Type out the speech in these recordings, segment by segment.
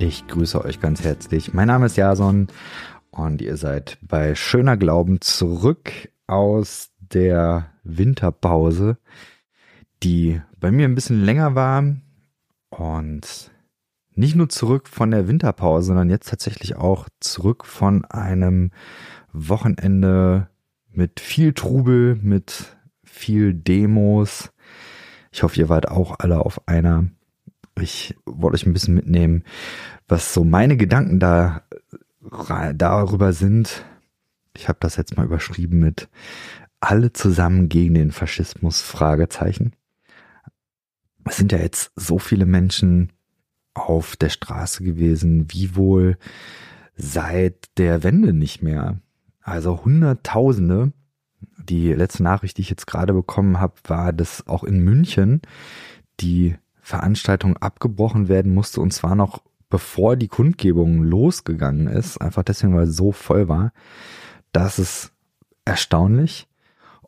Ich grüße euch ganz herzlich. Mein Name ist Jason und ihr seid bei Schöner Glauben zurück aus der Winterpause, die bei mir ein bisschen länger war und nicht nur zurück von der Winterpause, sondern jetzt tatsächlich auch zurück von einem Wochenende mit viel Trubel, mit viel Demos. Ich hoffe, ihr wart auch alle auf einer. Ich wollte euch ein bisschen mitnehmen, was so meine Gedanken da darüber sind. Ich habe das jetzt mal überschrieben mit alle zusammen gegen den Faschismus Fragezeichen. Es sind ja jetzt so viele Menschen auf der Straße gewesen, wie wohl seit der Wende nicht mehr. Also Hunderttausende. Die letzte Nachricht, die ich jetzt gerade bekommen habe, war, dass auch in München die Veranstaltung abgebrochen werden musste und zwar noch bevor die Kundgebung losgegangen ist, einfach deswegen, weil es so voll war. Das ist erstaunlich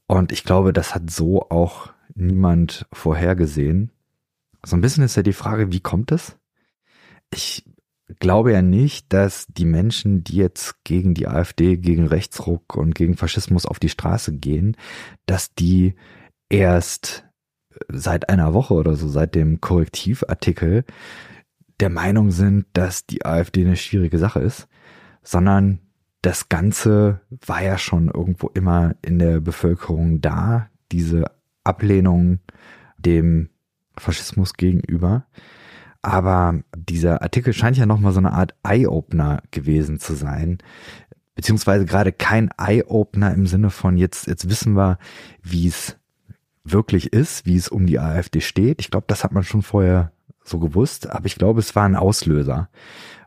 und ich glaube, das hat so auch niemand vorhergesehen. So ein bisschen ist ja die Frage, wie kommt es? Ich glaube ja nicht, dass die Menschen, die jetzt gegen die AfD, gegen Rechtsruck und gegen Faschismus auf die Straße gehen, dass die erst seit einer Woche oder so, seit dem Korrektivartikel, der Meinung sind, dass die AfD eine schwierige Sache ist, sondern das Ganze war ja schon irgendwo immer in der Bevölkerung da, diese Ablehnung dem Faschismus gegenüber. Aber dieser Artikel scheint ja nochmal so eine Art Eye-Opener gewesen zu sein. Beziehungsweise gerade kein Eye-Opener im Sinne von jetzt, jetzt wissen wir, wie es wirklich ist, wie es um die AfD steht. Ich glaube, das hat man schon vorher so gewusst, aber ich glaube, es war ein Auslöser,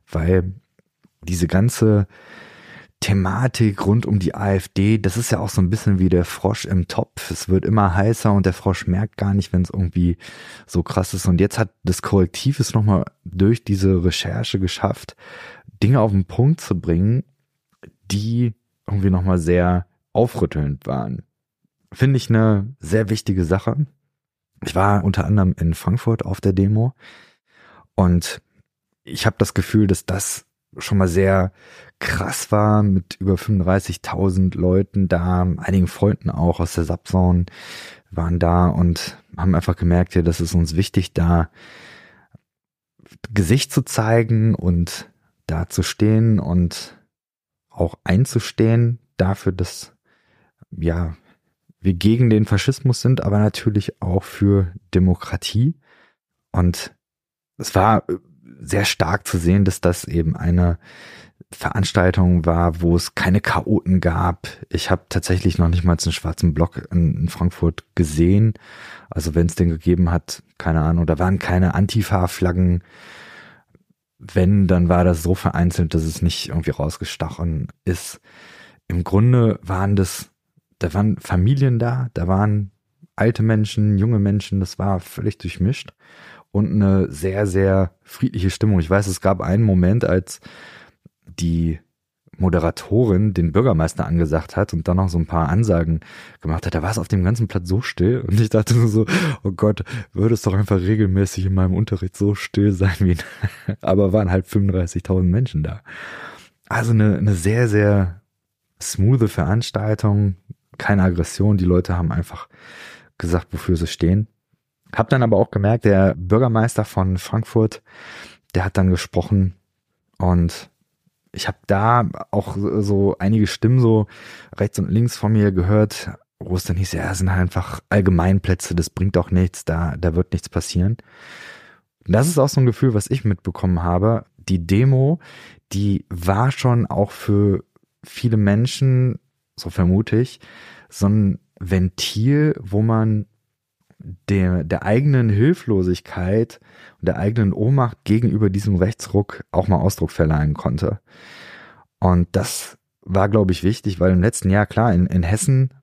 weil diese ganze Thematik rund um die AfD, das ist ja auch so ein bisschen wie der Frosch im Topf. Es wird immer heißer und der Frosch merkt gar nicht, wenn es irgendwie so krass ist. Und jetzt hat das Korrektiv es nochmal durch diese Recherche geschafft, Dinge auf den Punkt zu bringen, die irgendwie nochmal sehr aufrüttelnd waren. Finde ich eine sehr wichtige Sache. Ich war unter anderem in Frankfurt auf der Demo und ich habe das Gefühl, dass das schon mal sehr krass war mit über 35.000 Leuten da, einigen Freunden auch aus der Subzone waren da und haben einfach gemerkt, ja, das ist uns wichtig, da Gesicht zu zeigen und da zu stehen und auch einzustehen dafür, dass ja wir gegen den Faschismus sind, aber natürlich auch für Demokratie. Und es war sehr stark zu sehen, dass das eben eine Veranstaltung war, wo es keine Chaoten gab. Ich habe tatsächlich noch nicht mal einen schwarzen Block in, in Frankfurt gesehen. Also wenn es den gegeben hat, keine Ahnung, da waren keine Antifa-Flaggen. Wenn, dann war das so vereinzelt, dass es nicht irgendwie rausgestochen ist. Im Grunde waren das da waren Familien da, da waren alte Menschen, junge Menschen, das war völlig durchmischt und eine sehr, sehr friedliche Stimmung. Ich weiß, es gab einen Moment, als die Moderatorin den Bürgermeister angesagt hat und dann noch so ein paar Ansagen gemacht hat, da war es auf dem ganzen Platz so still und ich dachte so, oh Gott, würde es doch einfach regelmäßig in meinem Unterricht so still sein wie, aber waren halt 35.000 Menschen da. Also eine, eine sehr, sehr smoothe Veranstaltung, keine Aggression. Die Leute haben einfach gesagt, wofür sie stehen. Hab dann aber auch gemerkt, der Bürgermeister von Frankfurt, der hat dann gesprochen und ich habe da auch so einige Stimmen so rechts und links von mir gehört, wo es dann hieß, ja, es sind halt einfach Allgemeinplätze, das bringt auch nichts, da, da wird nichts passieren. Das ist auch so ein Gefühl, was ich mitbekommen habe. Die Demo, die war schon auch für viele Menschen so vermute ich, so ein Ventil, wo man der, der eigenen Hilflosigkeit und der eigenen Ohnmacht gegenüber diesem Rechtsruck auch mal Ausdruck verleihen konnte. Und das war, glaube ich, wichtig, weil im letzten Jahr, klar, in, in Hessen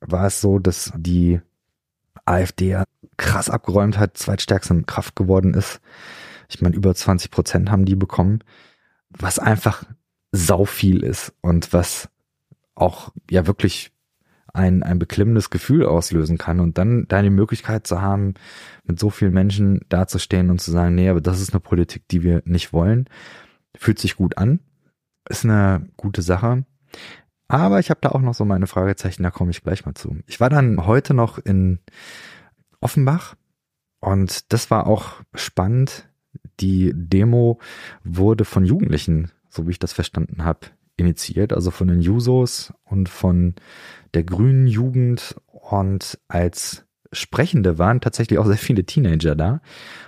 war es so, dass die AfD krass abgeräumt hat, zweitstärkste Kraft geworden ist. Ich meine, über 20 Prozent haben die bekommen, was einfach sau viel ist und was auch ja wirklich ein, ein beklemmendes Gefühl auslösen kann und dann deine Möglichkeit zu haben, mit so vielen Menschen dazustehen und zu sagen, nee, aber das ist eine Politik, die wir nicht wollen, fühlt sich gut an, ist eine gute Sache. Aber ich habe da auch noch so meine Fragezeichen, da komme ich gleich mal zu. Ich war dann heute noch in Offenbach und das war auch spannend. Die Demo wurde von Jugendlichen, so wie ich das verstanden habe, initiiert, also von den Jusos und von der grünen Jugend. Und als Sprechende waren tatsächlich auch sehr viele Teenager da,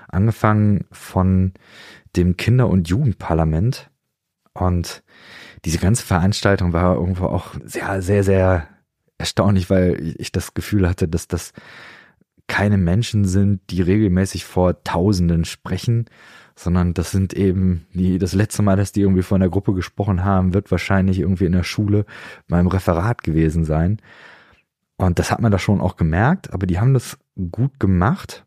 angefangen von dem Kinder- und Jugendparlament. Und diese ganze Veranstaltung war irgendwo auch sehr, sehr, sehr erstaunlich, weil ich das Gefühl hatte, dass das keine Menschen sind, die regelmäßig vor Tausenden sprechen, sondern das sind eben die, das letzte Mal, dass die irgendwie vor einer Gruppe gesprochen haben, wird wahrscheinlich irgendwie in der Schule beim Referat gewesen sein. Und das hat man da schon auch gemerkt, aber die haben das gut gemacht.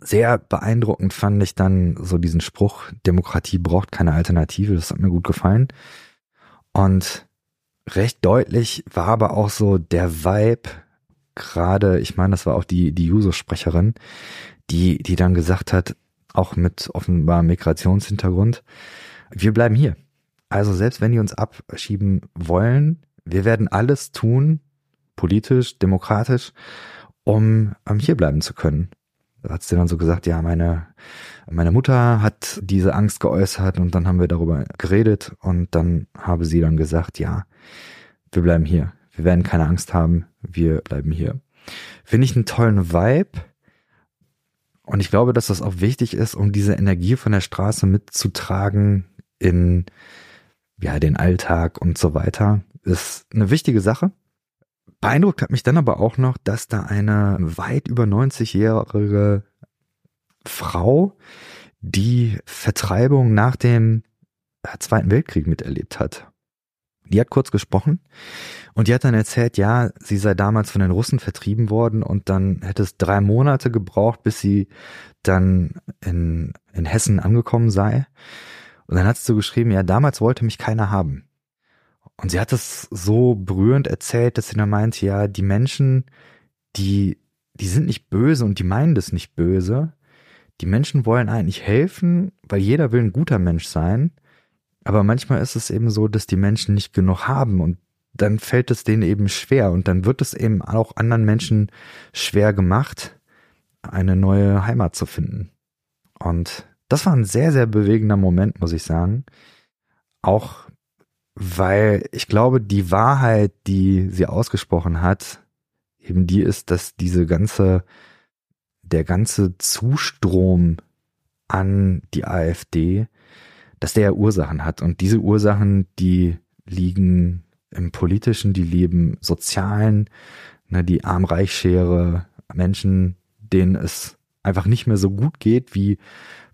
Sehr beeindruckend fand ich dann so diesen Spruch, Demokratie braucht keine Alternative, das hat mir gut gefallen. Und recht deutlich war aber auch so der Vibe, gerade, ich meine, das war auch die, die Juso-Sprecherin, die, die dann gesagt hat, auch mit offenbar Migrationshintergrund. Wir bleiben hier. Also selbst wenn die uns abschieben wollen, wir werden alles tun, politisch, demokratisch, um, um hier bleiben zu können. Da hat sie dann so gesagt, ja, meine, meine Mutter hat diese Angst geäußert und dann haben wir darüber geredet und dann habe sie dann gesagt, ja, wir bleiben hier. Wir werden keine Angst haben, wir bleiben hier. Finde ich einen tollen Vibe und ich glaube, dass das auch wichtig ist, um diese Energie von der Straße mitzutragen in ja, den Alltag und so weiter. Ist eine wichtige Sache. Beeindruckt hat mich dann aber auch noch, dass da eine weit über 90-jährige Frau die Vertreibung nach dem Zweiten Weltkrieg miterlebt hat. Die hat kurz gesprochen und die hat dann erzählt, ja, sie sei damals von den Russen vertrieben worden und dann hätte es drei Monate gebraucht, bis sie dann in, in Hessen angekommen sei. Und dann hat sie so geschrieben, ja, damals wollte mich keiner haben. Und sie hat es so berührend erzählt, dass sie dann meint, ja, die Menschen, die, die sind nicht böse und die meinen das nicht böse. Die Menschen wollen eigentlich helfen, weil jeder will ein guter Mensch sein. Aber manchmal ist es eben so, dass die Menschen nicht genug haben und dann fällt es denen eben schwer und dann wird es eben auch anderen Menschen schwer gemacht, eine neue Heimat zu finden. Und das war ein sehr, sehr bewegender Moment, muss ich sagen. Auch weil ich glaube, die Wahrheit, die sie ausgesprochen hat, eben die ist, dass diese ganze, der ganze Zustrom an die AfD dass der Ursachen hat. Und diese Ursachen, die liegen im politischen, die leben sozialen, ne, die Arm-Reich-Schere, Menschen, denen es einfach nicht mehr so gut geht wie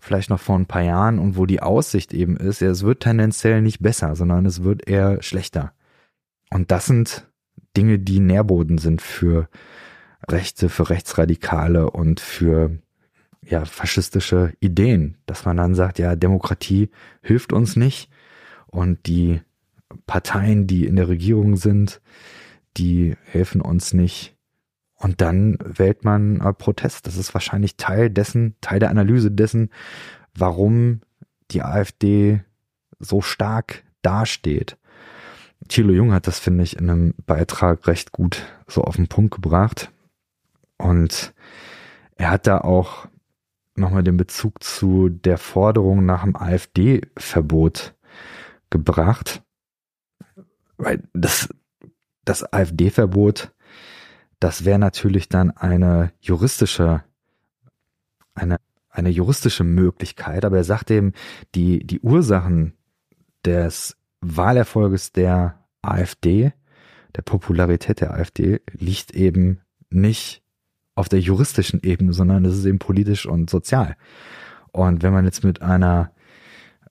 vielleicht noch vor ein paar Jahren und wo die Aussicht eben ist, ja, es wird tendenziell nicht besser, sondern es wird eher schlechter. Und das sind Dinge, die Nährboden sind für Rechte, für Rechtsradikale und für ja, faschistische Ideen, dass man dann sagt, ja, Demokratie hilft uns nicht und die Parteien, die in der Regierung sind, die helfen uns nicht. Und dann wählt man äh, Protest. Das ist wahrscheinlich Teil dessen, Teil der Analyse dessen, warum die AfD so stark dasteht. Thilo Jung hat das, finde ich, in einem Beitrag recht gut so auf den Punkt gebracht. Und er hat da auch nochmal den Bezug zu der Forderung nach dem AfD-Verbot gebracht. Weil das, das AfD-Verbot, das wäre natürlich dann eine juristische, eine, eine juristische Möglichkeit, aber er sagt eben, die, die Ursachen des Wahlerfolges der AfD, der Popularität der AfD, liegt eben nicht auf der juristischen Ebene, sondern es ist eben politisch und sozial. Und wenn man jetzt mit einer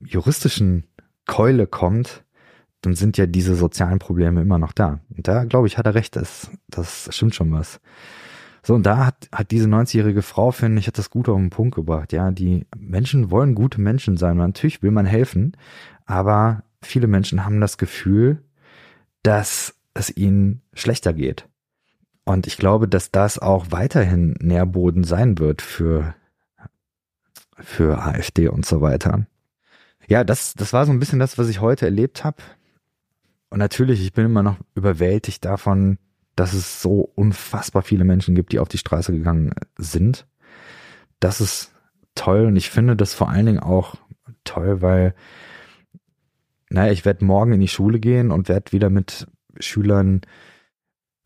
juristischen Keule kommt, dann sind ja diese sozialen Probleme immer noch da. Und da, glaube ich, hat er recht, das, das stimmt schon was. So, und da hat, hat diese 90-jährige Frau, finde ich, hat das gut auf den Punkt gebracht. Ja, die Menschen wollen gute Menschen sein. Natürlich will man helfen, aber viele Menschen haben das Gefühl, dass es ihnen schlechter geht Und ich glaube, dass das auch weiterhin Nährboden sein wird für, für AfD und so weiter. Ja, das, das war so ein bisschen das, was ich heute erlebt habe. Und natürlich, ich bin immer noch überwältigt davon, dass es so unfassbar viele Menschen gibt, die auf die Straße gegangen sind. Das ist toll und ich finde das vor allen Dingen auch toll, weil, naja, ich werde morgen in die Schule gehen und werde wieder mit Schülern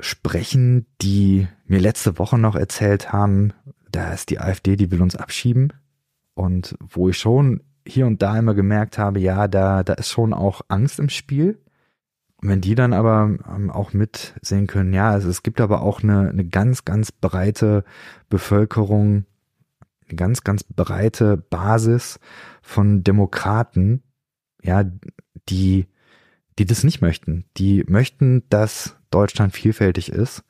sprechen, die mir letzte Woche noch erzählt haben, da ist die AfD, die will uns abschieben. Und wo ich schon hier und da immer gemerkt habe, ja, da, da ist schon auch Angst im Spiel. Und wenn die dann aber ähm, auch mitsehen können, ja, also es gibt aber auch eine, eine ganz, ganz breite Bevölkerung, eine ganz, ganz breite Basis von Demokraten, ja, die, die das nicht möchten. Die möchten, dass Deutschland vielfältig ist.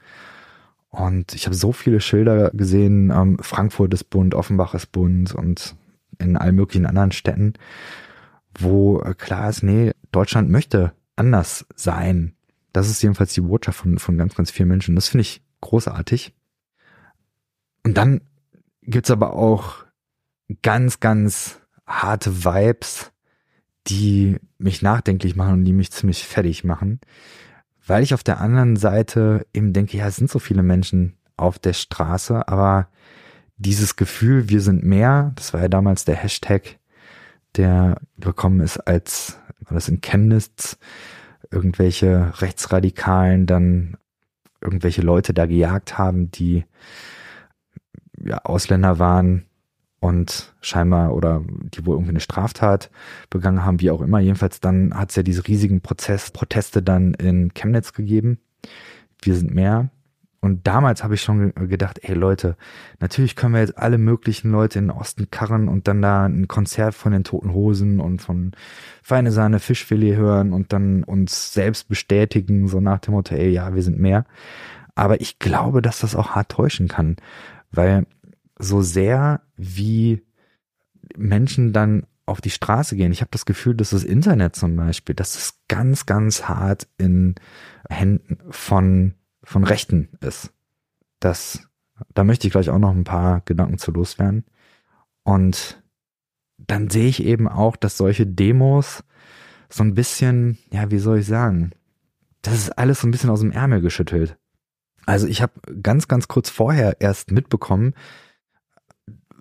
Und ich habe so viele Schilder gesehen, ähm, Frankfurt ist bunt, Offenbach ist bunt und in allen möglichen anderen Städten, wo äh, klar ist, nee, Deutschland möchte anders sein. Das ist jedenfalls die Botschaft von, von ganz, ganz vielen Menschen. Das finde ich großartig. Und dann gibt's aber auch ganz, ganz harte Vibes, die mich nachdenklich machen und die mich ziemlich fertig machen, weil ich auf der anderen Seite eben denke, ja, es sind so viele Menschen auf der Straße, aber dieses Gefühl, wir sind mehr, das war ja damals der Hashtag, der gekommen ist, als war das in Chemnitz, irgendwelche Rechtsradikalen dann irgendwelche Leute da gejagt haben, die ja, Ausländer waren und scheinbar oder die wohl irgendwie eine Straftat begangen haben, wie auch immer. Jedenfalls dann hat es ja diese riesigen Prozess, Proteste dann in Chemnitz gegeben. Wir sind mehr. Und damals habe ich schon gedacht, ey Leute, natürlich können wir jetzt alle möglichen Leute in den Osten karren und dann da ein Konzert von den Toten Hosen und von Feine Sahne Fischfilet hören und dann uns selbst bestätigen, so nach dem Motto, ey, ja, wir sind mehr. Aber ich glaube, dass das auch hart täuschen kann, weil so sehr wie Menschen dann auf die Straße gehen. Ich habe das Gefühl, dass das Internet zum Beispiel, dass es ganz, ganz hart in Händen von von Rechten ist. Das, da möchte ich gleich auch noch ein paar Gedanken zu loswerden. Und dann sehe ich eben auch, dass solche Demos so ein bisschen, ja, wie soll ich sagen, das ist alles so ein bisschen aus dem Ärmel geschüttelt. Also ich habe ganz, ganz kurz vorher erst mitbekommen,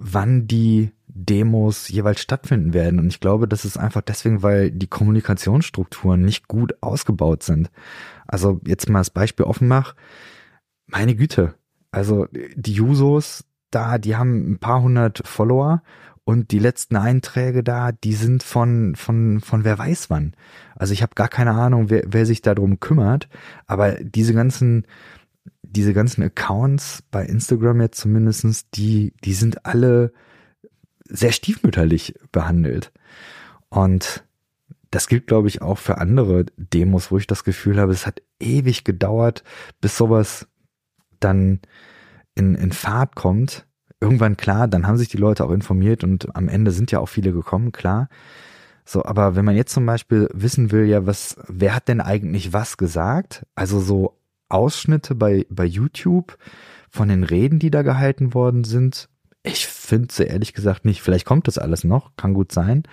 wann die Demos jeweils stattfinden werden. Und ich glaube, das ist einfach deswegen, weil die Kommunikationsstrukturen nicht gut ausgebaut sind. Also jetzt mal das Beispiel Offenbach. Meine Güte. Also die Jusos da, die haben ein paar hundert Follower und die letzten Einträge da, die sind von, von, von wer weiß wann. Also ich habe gar keine Ahnung, wer, wer sich darum kümmert, aber diese ganzen, diese ganzen Accounts bei Instagram jetzt zumindestens, die, die sind alle sehr stiefmütterlich behandelt. Und das gilt, glaube ich, auch für andere Demos, wo ich das Gefühl habe, es hat ewig gedauert, bis sowas dann in, in Fahrt kommt. Irgendwann klar, dann haben sich die Leute auch informiert und am Ende sind ja auch viele gekommen, klar. So, aber wenn man jetzt zum Beispiel wissen will, ja, was, wer hat denn eigentlich was gesagt? Also so Ausschnitte bei, bei YouTube von den Reden, die da gehalten worden sind. Ich finde sie ehrlich gesagt nicht. Vielleicht kommt das alles noch, kann gut sein.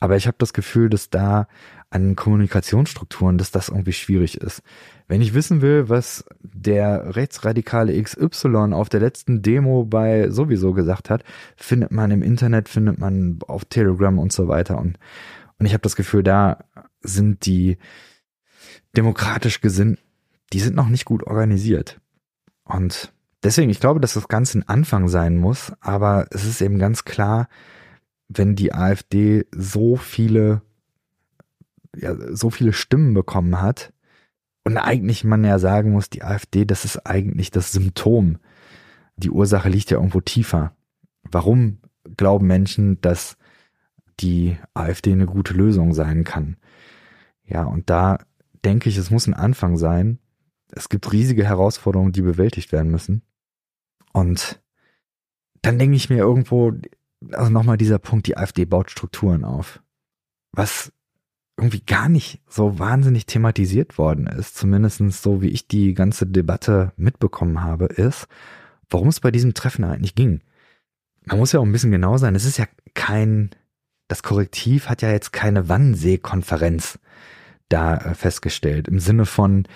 Aber ich habe das Gefühl, dass da an Kommunikationsstrukturen, dass das irgendwie schwierig ist. Wenn ich wissen will, was der rechtsradikale XY auf der letzten Demo bei sowieso gesagt hat, findet man im Internet, findet man auf Telegram und so weiter. Und, und ich habe das Gefühl, da sind die demokratisch gesinnten, die sind noch nicht gut organisiert. Und deswegen, ich glaube, dass das Ganze ein Anfang sein muss, aber es ist eben ganz klar, wenn die AfD so viele, ja, so viele Stimmen bekommen hat, und eigentlich man ja sagen muss, die AfD, das ist eigentlich das Symptom. Die Ursache liegt ja irgendwo tiefer. Warum glauben Menschen, dass die AfD eine gute Lösung sein kann? Ja, und da denke ich, es muss ein Anfang sein. Es gibt riesige Herausforderungen, die bewältigt werden müssen. Und dann denke ich mir irgendwo, also nochmal dieser Punkt, die AfD baut Strukturen auf. Was, irgendwie gar nicht so wahnsinnig thematisiert worden ist, zumindestens so wie ich die ganze Debatte mitbekommen habe, ist, worum es bei diesem Treffen eigentlich ging. Man muss ja auch ein bisschen genau sein, es ist ja kein, das Korrektiv hat ja jetzt keine Wannsee-Konferenz da äh, festgestellt, im Sinne von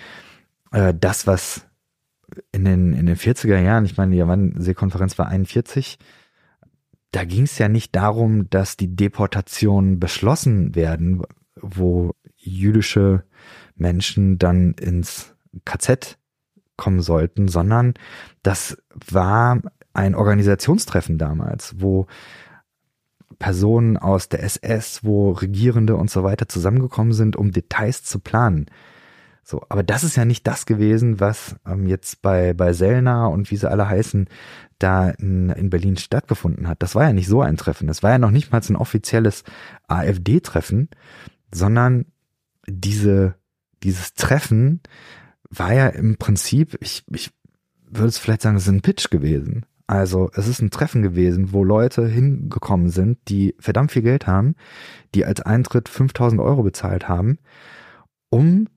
äh, das, was in den, in den 40er Jahren, ich meine, die Wannsee-Konferenz war 41, da ging es ja nicht darum, dass die Deportationen beschlossen werden, wo jüdische Menschen dann ins KZ kommen sollten, sondern das war ein Organisationstreffen damals, wo Personen aus der SS, wo Regierende und so weiter zusammengekommen sind, um Details zu planen. So, aber das ist ja nicht das gewesen, was ähm, jetzt bei, bei Sellner und wie sie alle heißen, da in, in Berlin stattgefunden hat. Das war ja nicht so ein Treffen. Das war ja noch nicht mal ein offizielles AfD-Treffen, sondern diese, dieses Treffen war ja im Prinzip, ich, ich würde es vielleicht sagen, es ist ein Pitch gewesen. Also es ist ein Treffen gewesen, wo Leute hingekommen sind, die verdammt viel Geld haben, die als Eintritt 5000 Euro bezahlt haben, um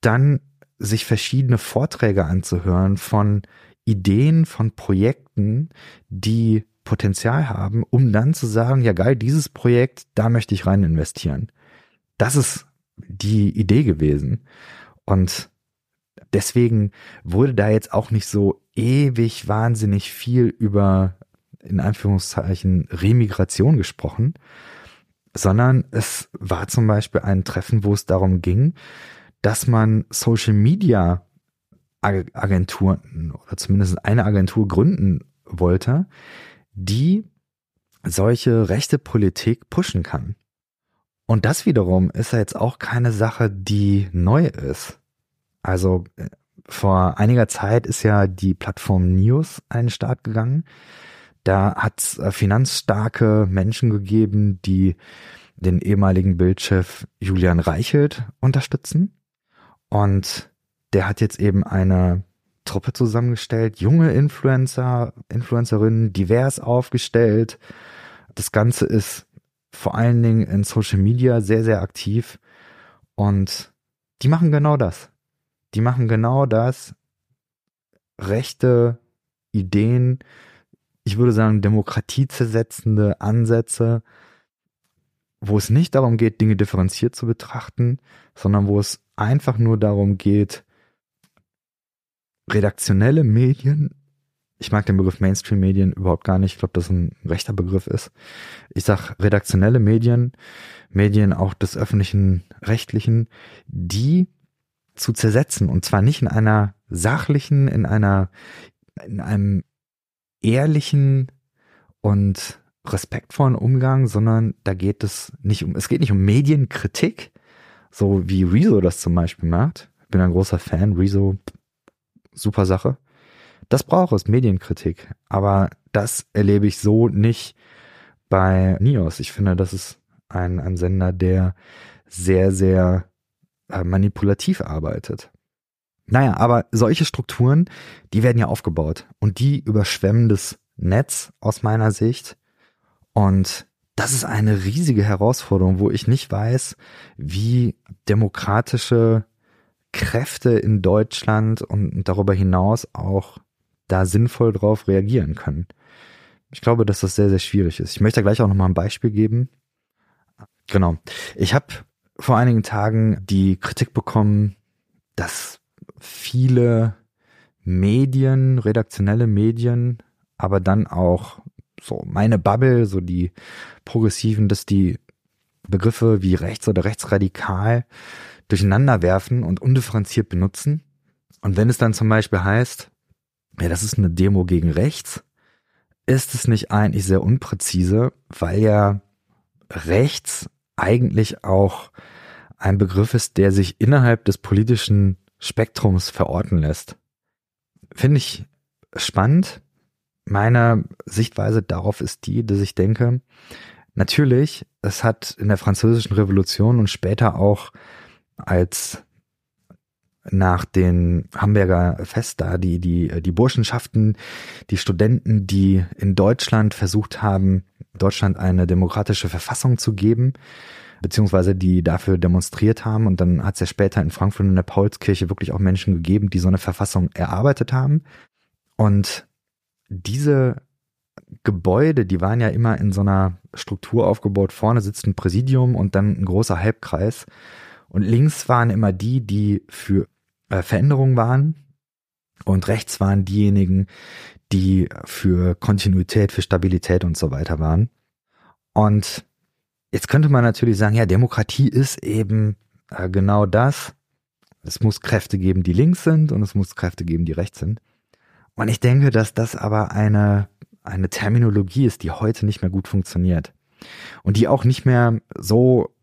dann sich verschiedene Vorträge anzuhören von Ideen, von Projekten, die Potenzial haben, um dann zu sagen, ja geil, dieses Projekt, da möchte ich rein investieren. Das ist die Idee gewesen. Und deswegen wurde da jetzt auch nicht so ewig wahnsinnig viel über, in Anführungszeichen, Remigration gesprochen, sondern es war zum Beispiel ein Treffen, wo es darum ging, dass man Social Media Agenturen oder zumindest eine Agentur gründen wollte, die solche rechte Politik pushen kann. Und das wiederum ist ja jetzt auch keine Sache, die neu ist. Also äh, vor einiger Zeit ist ja die Plattform News einen Start gegangen. Da hat es äh, finanzstarke Menschen gegeben, die den ehemaligen Bildchef Julian Reichelt unterstützen. Und der hat jetzt eben eine Truppe zusammengestellt, junge Influencer, Influencerinnen, divers aufgestellt. Das Ganze ist vor allen Dingen in Social Media sehr, sehr aktiv. Und die machen genau das. Die machen genau das. Rechte Ideen, ich würde sagen, demokratiezersetzende Ansätze, wo es nicht darum geht, Dinge differenziert zu betrachten, sondern wo es einfach nur darum geht, redaktionelle Medien, ich mag den Begriff Mainstream-Medien überhaupt gar nicht, ich glaube, dass ein rechter Begriff ist. Ich sag redaktionelle Medien, Medien auch des öffentlichen Rechtlichen, die zu zersetzen und zwar nicht in einer sachlichen, in einer, in einem ehrlichen und respektvollen Umgang, sondern da geht es nicht um, es geht nicht um Medienkritik, so wie Rezo das zum Beispiel macht. Bin ein großer Fan, Rezo, super Sache. Das braucht es, Medienkritik. Aber das erlebe ich so nicht bei Nios. Ich finde, das ist ein, ein Sender, der sehr, sehr äh, manipulativ arbeitet. Naja, aber solche Strukturen, die werden ja aufgebaut und die überschwemmen das Netz aus meiner Sicht. Und das ist eine riesige Herausforderung, wo ich nicht weiß, wie demokratische Kräfte in Deutschland und darüber hinaus auch da sinnvoll drauf reagieren können. Ich glaube, dass das sehr, sehr schwierig ist. Ich möchte gleich auch nochmal ein Beispiel geben. Genau. Ich habe vor einigen Tagen die Kritik bekommen, dass viele Medien, redaktionelle Medien, aber dann auch so meine Bubble, so die Progressiven, dass die Begriffe wie rechts oder rechtsradikal durcheinander werfen und undifferenziert benutzen. Und wenn es dann zum Beispiel heißt, ja, das ist eine Demo gegen rechts, ist es nicht eigentlich sehr unpräzise, weil ja rechts eigentlich auch ein Begriff ist, der sich innerhalb des politischen Spektrums verorten lässt. Finde ich spannend. Meine Sichtweise darauf ist die, dass ich denke, natürlich, es hat in der französischen Revolution und später auch als nach den Hamburger Fest da, die, die, die Burschenschaften, die Studenten, die in Deutschland versucht haben, Deutschland eine demokratische Verfassung zu geben, beziehungsweise die dafür demonstriert haben. Und dann hat es ja später in Frankfurt in der Paulskirche wirklich auch Menschen gegeben, die so eine Verfassung erarbeitet haben. Und diese Gebäude, die waren ja immer in so einer Struktur aufgebaut. Vorne sitzt ein Präsidium und dann ein großer Halbkreis. Und links waren immer die, die für äh, Veränderungen waren. Und rechts waren diejenigen, die für Kontinuität, für Stabilität und so weiter waren. Und jetzt könnte man natürlich sagen, ja, Demokratie ist eben äh, genau das. Es muss Kräfte geben, die links sind und es muss Kräfte geben, die rechts sind. Und ich denke, dass das aber eine, eine Terminologie ist, die heute nicht mehr gut funktioniert. Und die auch nicht mehr so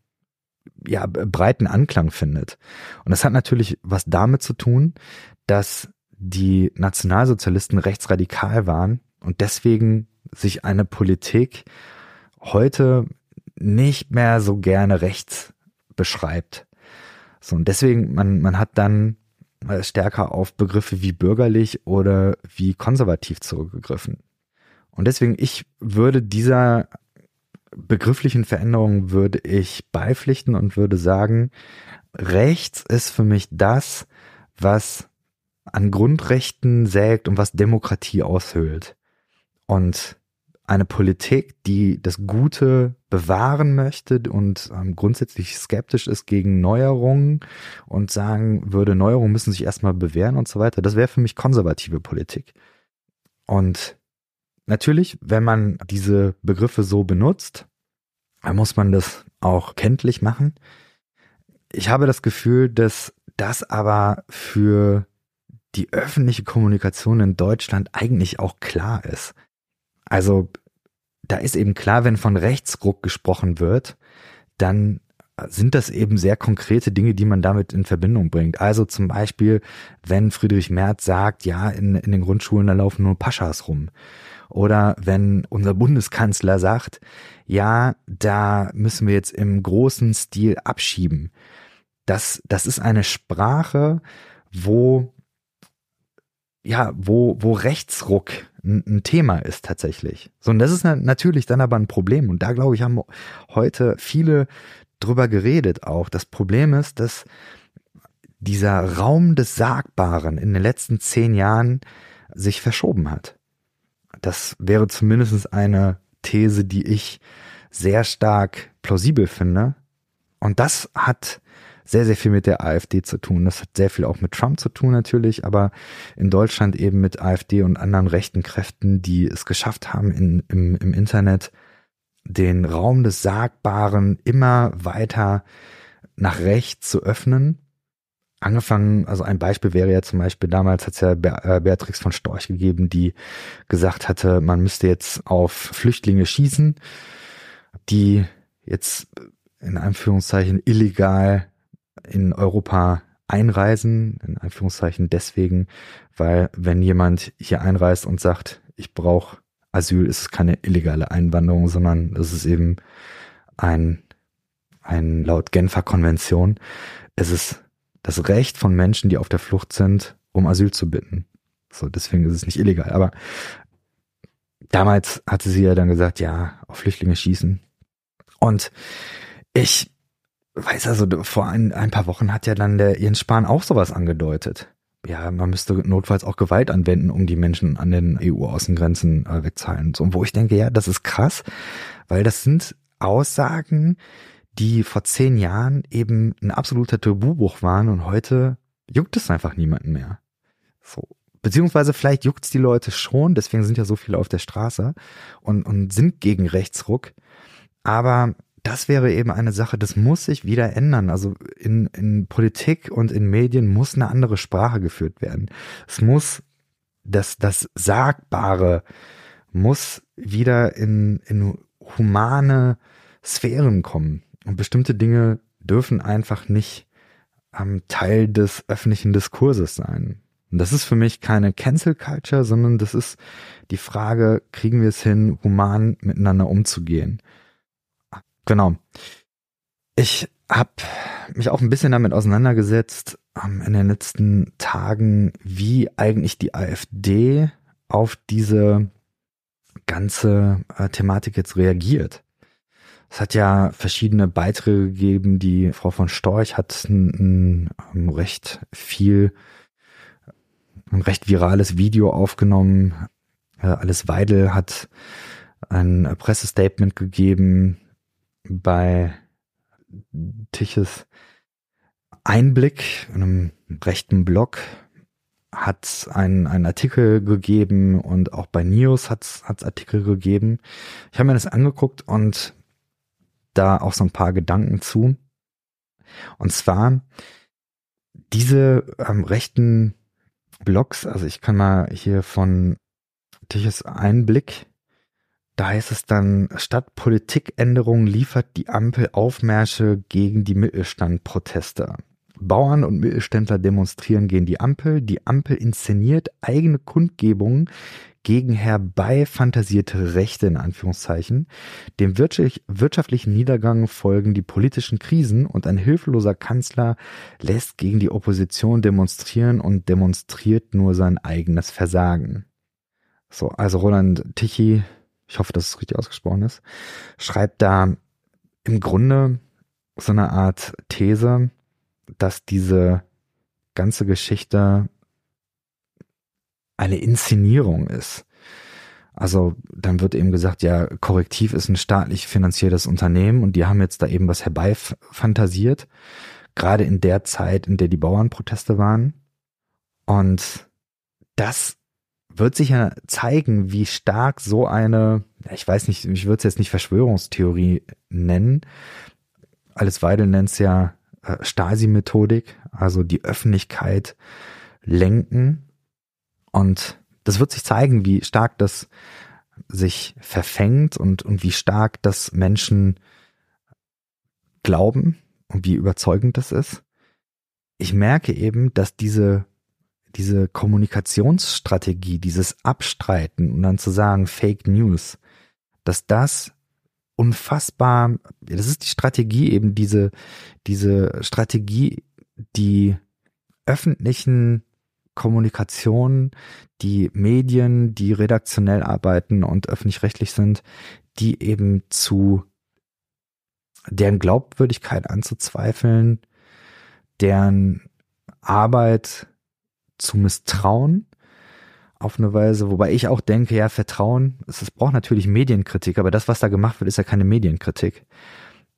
ja, breiten Anklang findet. Und das hat natürlich was damit zu tun, dass die Nationalsozialisten rechtsradikal waren und deswegen sich eine Politik heute nicht mehr so gerne rechts beschreibt. So, und deswegen, man, man hat dann stärker auf Begriffe wie bürgerlich oder wie konservativ zurückgegriffen. Und deswegen, ich würde dieser begrifflichen Veränderung würde ich beipflichten und würde sagen, rechts ist für mich das, was an Grundrechten sägt und was Demokratie aushöhlt. Und eine Politik, die das Gute bewahren möchte und ähm, grundsätzlich skeptisch ist gegen Neuerungen und sagen würde, Neuerungen müssen sich erstmal bewähren und so weiter, das wäre für mich konservative Politik. Und natürlich, wenn man diese Begriffe so benutzt, dann muss man das auch kenntlich machen. Ich habe das Gefühl, dass das aber für die öffentliche Kommunikation in Deutschland eigentlich auch klar ist. Also da ist eben klar, wenn von Rechtsruck gesprochen wird, dann sind das eben sehr konkrete Dinge, die man damit in Verbindung bringt. Also zum Beispiel, wenn Friedrich Merz sagt, ja, in, in den Grundschulen, da laufen nur Paschas rum. Oder wenn unser Bundeskanzler sagt, ja, da müssen wir jetzt im großen Stil abschieben. Das, das ist eine Sprache, wo ja, wo, wo Rechtsruck ein, Thema ist tatsächlich. So, und das ist natürlich dann aber ein Problem. Und da, glaube ich, haben heute viele drüber geredet auch. Das Problem ist, dass dieser Raum des Sagbaren in den letzten zehn Jahren sich verschoben hat. Das wäre zumindest eine These, die ich sehr stark plausibel finde. Und das hat sehr, sehr viel mit der AfD zu tun. Das hat sehr viel auch mit Trump zu tun natürlich, aber in Deutschland eben mit AfD und anderen rechten Kräften, die es geschafft haben, in, im, im Internet den Raum des Sagbaren immer weiter nach rechts zu öffnen. Angefangen, also ein Beispiel wäre ja zum Beispiel, damals hat es ja äh, Beatrix von Storch gegeben, die gesagt hatte, man müsste jetzt auf Flüchtlinge schießen, die jetzt in Anführungszeichen illegal in Europa einreisen, in Anführungszeichen deswegen, weil wenn jemand hier einreist und sagt, ich brauche Asyl, ist es keine illegale Einwanderung, sondern es ist eben ein, ein laut Genfer Konvention, es ist das Recht von Menschen, die auf der Flucht sind, um Asyl zu bitten. So, deswegen ist es nicht illegal. Aber damals hatte sie ja dann gesagt, ja, auf Flüchtlinge schießen. Und ich weiß also, vor ein, ein paar Wochen hat ja dann der Jens Spahn auch sowas angedeutet. Ja, man müsste notfalls auch Gewalt anwenden, um die Menschen an den EU-Außengrenzen äh, wegzuhalten. So, wo ich denke, ja, das ist krass, weil das sind Aussagen, die vor zehn Jahren eben ein absoluter Tabubuch waren und heute juckt es einfach niemanden mehr. So. Beziehungsweise vielleicht juckt es die Leute schon, deswegen sind ja so viele auf der Straße und, und sind gegen Rechtsruck. Aber das wäre eben eine Sache, das muss sich wieder ändern. Also in, in Politik und in Medien muss eine andere Sprache geführt werden. Es muss das, das Sagbare muss wieder in, in humane Sphären kommen. Und bestimmte Dinge dürfen einfach nicht ähm, Teil des öffentlichen Diskurses sein. Und das ist für mich keine Cancel Culture, sondern das ist die Frage, kriegen wir es hin, human miteinander umzugehen? Genau. Ich habe mich auch ein bisschen damit auseinandergesetzt ähm, in den letzten Tagen, wie eigentlich die AfD auf diese ganze äh, Thematik jetzt reagiert. Es hat ja verschiedene Beiträge gegeben. Die Frau von Storch hat ein, ein, ein recht viel, ein recht virales Video aufgenommen. Äh, Alice Weidel hat ein Pressestatement gegeben bei Tiches Einblick in einem rechten Blog hat einen, einen Artikel gegeben und auch bei News hat es Artikel gegeben. Ich habe mir das angeguckt und da auch so ein paar Gedanken zu. Und zwar diese ähm, rechten Blogs, also ich kann mal hier von Tiches Einblick, da heißt es dann, statt Politikänderungen liefert die Ampel Aufmärsche gegen die Mittelstandproteste. Bauern und Mittelständler demonstrieren gegen die Ampel. Die Ampel inszeniert eigene Kundgebungen gegen herbeifantasierte Rechte in Anführungszeichen. Dem wirtschaftlichen Niedergang folgen die politischen Krisen und ein hilfloser Kanzler lässt gegen die Opposition demonstrieren und demonstriert nur sein eigenes Versagen. So, also Roland Tichy, ich hoffe, dass es richtig ausgesprochen ist, schreibt da im Grunde so eine Art These, dass diese ganze Geschichte eine Inszenierung ist. Also dann wird eben gesagt, ja, Korrektiv ist ein staatlich finanziertes Unternehmen und die haben jetzt da eben was herbeifantasiert, gerade in der Zeit, in der die Bauernproteste waren. Und das wird sich ja zeigen, wie stark so eine, ich weiß nicht, ich würde es jetzt nicht Verschwörungstheorie nennen, Alles Weidel nennt es ja äh, Stasi-Methodik, also die Öffentlichkeit lenken. Und das wird sich zeigen, wie stark das sich verfängt und, und wie stark das Menschen glauben und wie überzeugend das ist. Ich merke eben, dass diese, diese Kommunikationsstrategie, dieses Abstreiten und dann zu sagen Fake News, dass das unfassbar, das ist die Strategie eben, diese, diese Strategie, die öffentlichen Kommunikation, die Medien, die redaktionell arbeiten und öffentlich-rechtlich sind, die eben zu deren Glaubwürdigkeit anzuzweifeln, deren Arbeit zu misstrauen auf eine Weise, wobei ich auch denke, ja, Vertrauen, es, es braucht natürlich Medienkritik, aber das, was da gemacht wird, ist ja keine Medienkritik,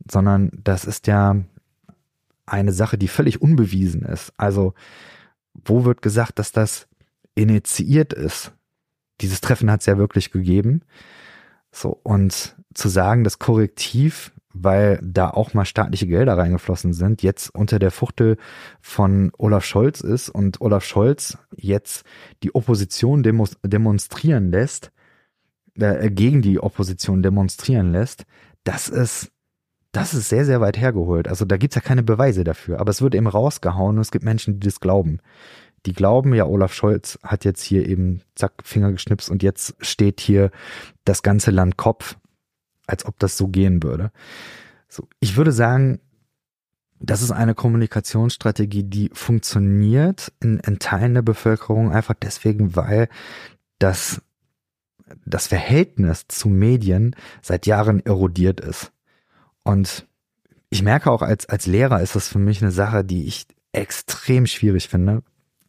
sondern das ist ja eine Sache, die völlig unbewiesen ist. Also, wo wird gesagt, dass das initiiert ist? Dieses Treffen hat es ja wirklich gegeben. So, und zu sagen, das Korrektiv weil da auch mal staatliche Gelder reingeflossen sind, jetzt unter der Fuchtel von Olaf Scholz ist und Olaf Scholz jetzt die Opposition demonstrieren lässt, äh, gegen die Opposition demonstrieren lässt, das ist, das ist sehr, sehr weit hergeholt. Also da gibt's ja keine Beweise dafür, aber es wird eben rausgehauen und es gibt Menschen, die das glauben. Die glauben, ja, Olaf Scholz hat jetzt hier eben zack, Finger geschnipst und jetzt steht hier das ganze Land Kopf als ob das so gehen würde. So, ich würde sagen, das ist eine Kommunikationsstrategie, die funktioniert in, in Teilen der Bevölkerung einfach deswegen, weil das, das Verhältnis zu Medien seit Jahren erodiert ist. Und ich merke auch als, als Lehrer ist das für mich eine Sache, die ich extrem schwierig finde.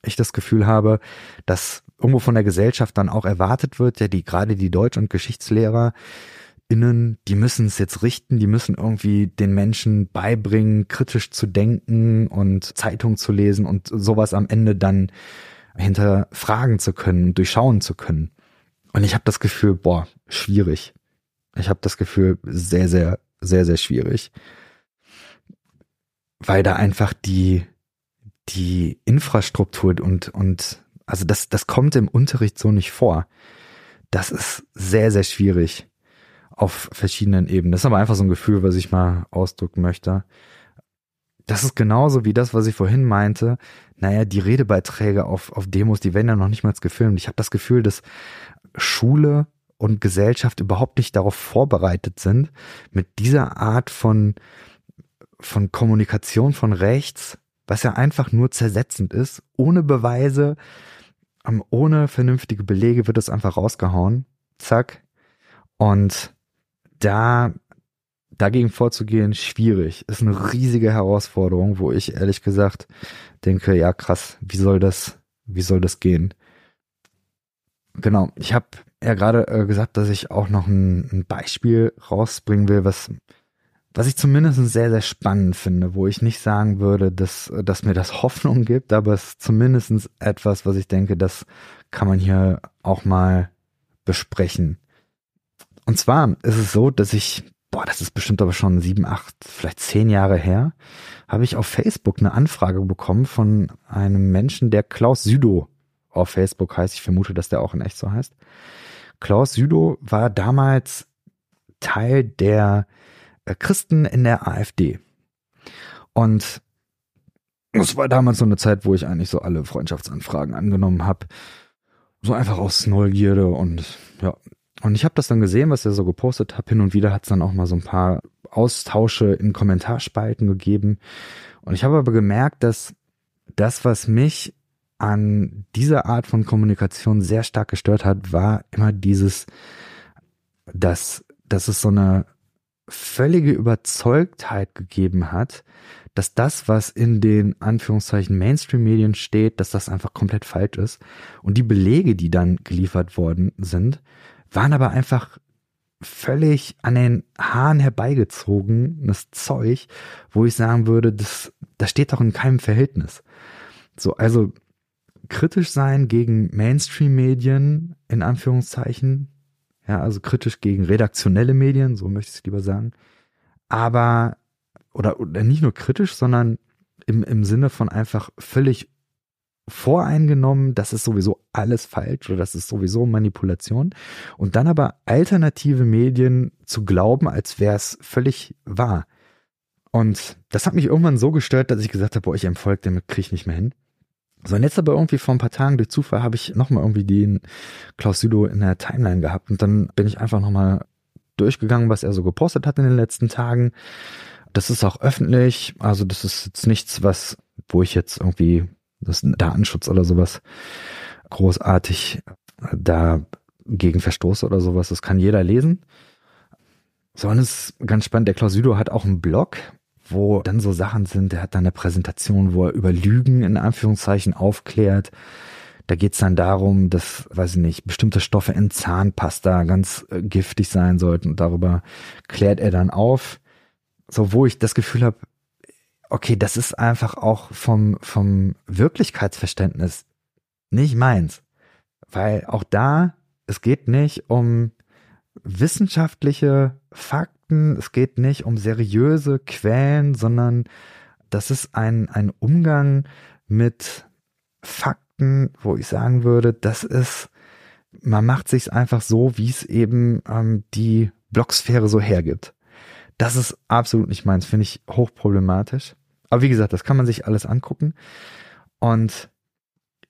Ich das Gefühl habe, dass irgendwo von der Gesellschaft dann auch erwartet wird, ja, die, gerade die Deutsch- und Geschichtslehrer, innen, die müssen es jetzt richten, die müssen irgendwie den Menschen beibringen, kritisch zu denken und Zeitung zu lesen und sowas am Ende dann hinterfragen zu können, durchschauen zu können. Und ich habe das Gefühl, boah, schwierig. Ich habe das Gefühl, sehr, sehr, sehr, sehr schwierig. Weil da einfach die, die Infrastruktur und, und, also das, das kommt im Unterricht so nicht vor. Das ist sehr, sehr schwierig auf verschiedenen Ebenen. Das ist aber einfach so ein Gefühl, was ich mal ausdrücken möchte. Das ist genauso wie das, was ich vorhin meinte. Naja, die Redebeiträge auf, auf Demos, die werden ja noch nicht mal gefilmt. Ich habe das Gefühl, dass Schule und Gesellschaft überhaupt nicht darauf vorbereitet sind, mit dieser Art von, von Kommunikation von rechts, was ja einfach nur zersetzend ist, ohne Beweise, ähm, ohne vernünftige Belege wird es einfach rausgehauen. Zack. Und da, dagegen vorzugehen, schwierig. Ist eine riesige Herausforderung, wo ich ehrlich gesagt denke, ja krass, wie soll das, wie soll das gehen? Genau, ich habe ja gerade äh, gesagt, dass ich auch noch ein, ein, Beispiel rausbringen will, was, was ich zumindest sehr, sehr spannend finde, wo ich nicht sagen würde, dass, dass mir das Hoffnung gibt, aber es ist zumindest etwas, was ich denke, das kann man hier auch mal besprechen. Und zwar ist es so, dass ich, boah, das ist bestimmt aber schon sieben, acht, vielleicht zehn Jahre her, habe ich auf Facebook eine Anfrage bekommen von einem Menschen, der Klaus Südo auf Facebook heißt. Ich vermute, dass der auch in echt so heißt. Klaus Südo war damals Teil der äh, Christen in der AfD. Und es war damals so eine Zeit, wo ich eigentlich so alle Freundschaftsanfragen angenommen habe. So einfach aus Neugierde und ja. Und ich habe das dann gesehen, was er so gepostet hat. Hin und wieder hat es dann auch mal so ein paar Austausche in Kommentarspalten gegeben. Und ich habe aber gemerkt, dass das, was mich an dieser Art von Kommunikation sehr stark gestört hat, war immer dieses, dass, dass es so eine völlige Überzeugtheit gegeben hat, dass das, was in den Anführungszeichen Mainstream-Medien steht, dass das einfach komplett falsch ist. Und die Belege, die dann geliefert worden sind, waren aber einfach völlig an den Haaren herbeigezogenes Zeug, wo ich sagen würde, das, das steht doch in keinem Verhältnis. So, also kritisch sein gegen Mainstream-Medien, in Anführungszeichen. Ja, also kritisch gegen redaktionelle Medien, so möchte ich es lieber sagen. Aber, oder, oder nicht nur kritisch, sondern im, im Sinne von einfach völlig voreingenommen, das ist sowieso alles falsch oder das ist sowieso Manipulation. Und dann aber alternative Medien zu glauben, als wäre es völlig wahr. Und das hat mich irgendwann so gestört, dass ich gesagt habe, boah, ich Erfolg, damit kriege ich nicht mehr hin. So, und jetzt aber irgendwie vor ein paar Tagen durch Zufall habe ich nochmal irgendwie den Klaus Südo in der Timeline gehabt und dann bin ich einfach nochmal durchgegangen, was er so gepostet hat in den letzten Tagen. Das ist auch öffentlich, also das ist jetzt nichts, was, wo ich jetzt irgendwie, das ist Datenschutz oder sowas, großartig da gegen verstoße oder sowas. Das kann jeder lesen. So, und es ist ganz spannend. Der Klaus Südo hat auch einen Blog, wo dann so Sachen sind, er hat dann eine Präsentation, wo er über Lügen in Anführungszeichen aufklärt. Da geht's dann darum, dass, weiß ich nicht, bestimmte Stoffe in Zahnpasta ganz äh, giftig sein sollten und darüber klärt er dann auf. So, wo ich das Gefühl habe, okay, das ist einfach auch vom, vom Wirklichkeitsverständnis nicht meins. Weil auch da, es geht nicht um wissenschaftliche Fakten, es geht nicht um seriöse Quellen, sondern das ist ein, ein Umgang mit Fakten, wo ich sagen würde, das ist, man macht sich einfach so, wie es eben ähm, die Blogsphäre so hergibt. Das ist absolut nicht meins, finde ich hochproblematisch. Aber wie gesagt, das kann man sich alles angucken. Und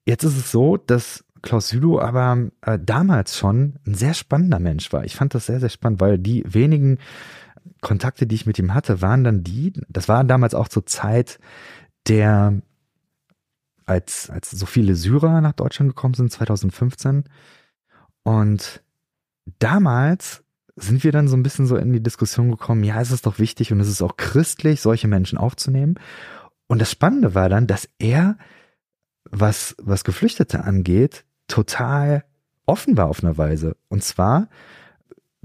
jetzt ist es so, dass Klaus Südow aber äh, damals schon ein sehr spannender Mensch war. Ich fand das sehr, sehr spannend, weil die wenigen Kontakte, die ich mit ihm hatte, waren dann die, das war damals auch zur Zeit der, als, als so viele Syrer nach Deutschland gekommen sind, 2015. Und damals sind wir dann so ein bisschen so in die Diskussion gekommen, ja, es ist doch wichtig und es ist auch christlich, solche Menschen aufzunehmen. Und das Spannende war dann, dass er, was, was Geflüchtete angeht, total offen war auf einer Weise. Und zwar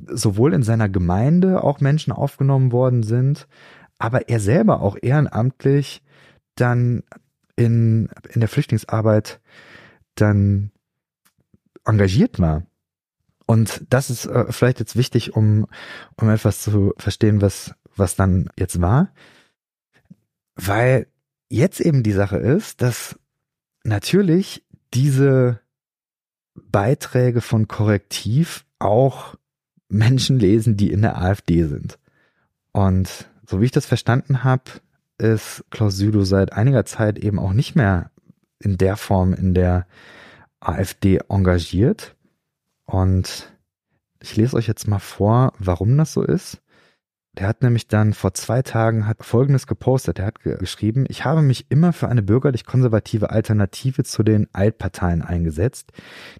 sowohl in seiner Gemeinde auch Menschen aufgenommen worden sind, aber er selber auch ehrenamtlich dann in, in der Flüchtlingsarbeit dann engagiert war. Und das ist äh, vielleicht jetzt wichtig, um, um etwas zu verstehen, was, was dann jetzt war. Weil jetzt eben die Sache ist, dass natürlich diese Beiträge von Korrektiv auch Menschen lesen, die in der AfD sind. Und so wie ich das verstanden habe, ist Klaus Südow seit einiger Zeit eben auch nicht mehr in der Form in der AfD engagiert. Und ich lese euch jetzt mal vor, warum das so ist. Der hat nämlich dann vor zwei Tagen hat Folgendes gepostet. Er hat ge geschrieben, ich habe mich immer für eine bürgerlich-konservative Alternative zu den Altparteien eingesetzt,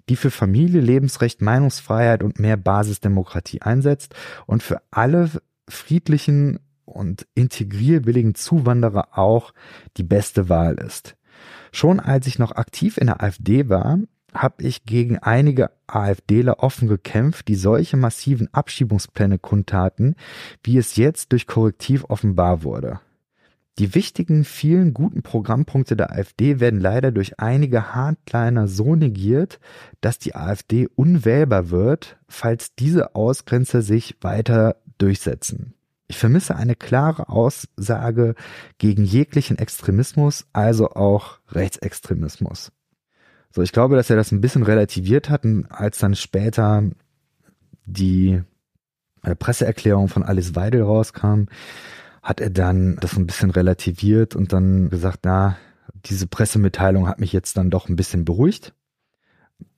die für Familie, Lebensrecht, Meinungsfreiheit und mehr Basisdemokratie einsetzt und für alle friedlichen und integrierwilligen Zuwanderer auch die beste Wahl ist. Schon als ich noch aktiv in der AfD war, habe ich gegen einige AfDler offen gekämpft, die solche massiven Abschiebungspläne kundtaten, wie es jetzt durch Korrektiv offenbar wurde. Die wichtigen, vielen guten Programmpunkte der AfD werden leider durch einige Hardliner so negiert, dass die AfD unwählbar wird, falls diese Ausgrenzer sich weiter durchsetzen. Ich vermisse eine klare Aussage gegen jeglichen Extremismus, also auch Rechtsextremismus. So, ich glaube, dass er das ein bisschen relativiert hat, als dann später die äh, Presseerklärung von Alice Weidel rauskam, hat er dann das ein bisschen relativiert und dann gesagt, na, diese Pressemitteilung hat mich jetzt dann doch ein bisschen beruhigt.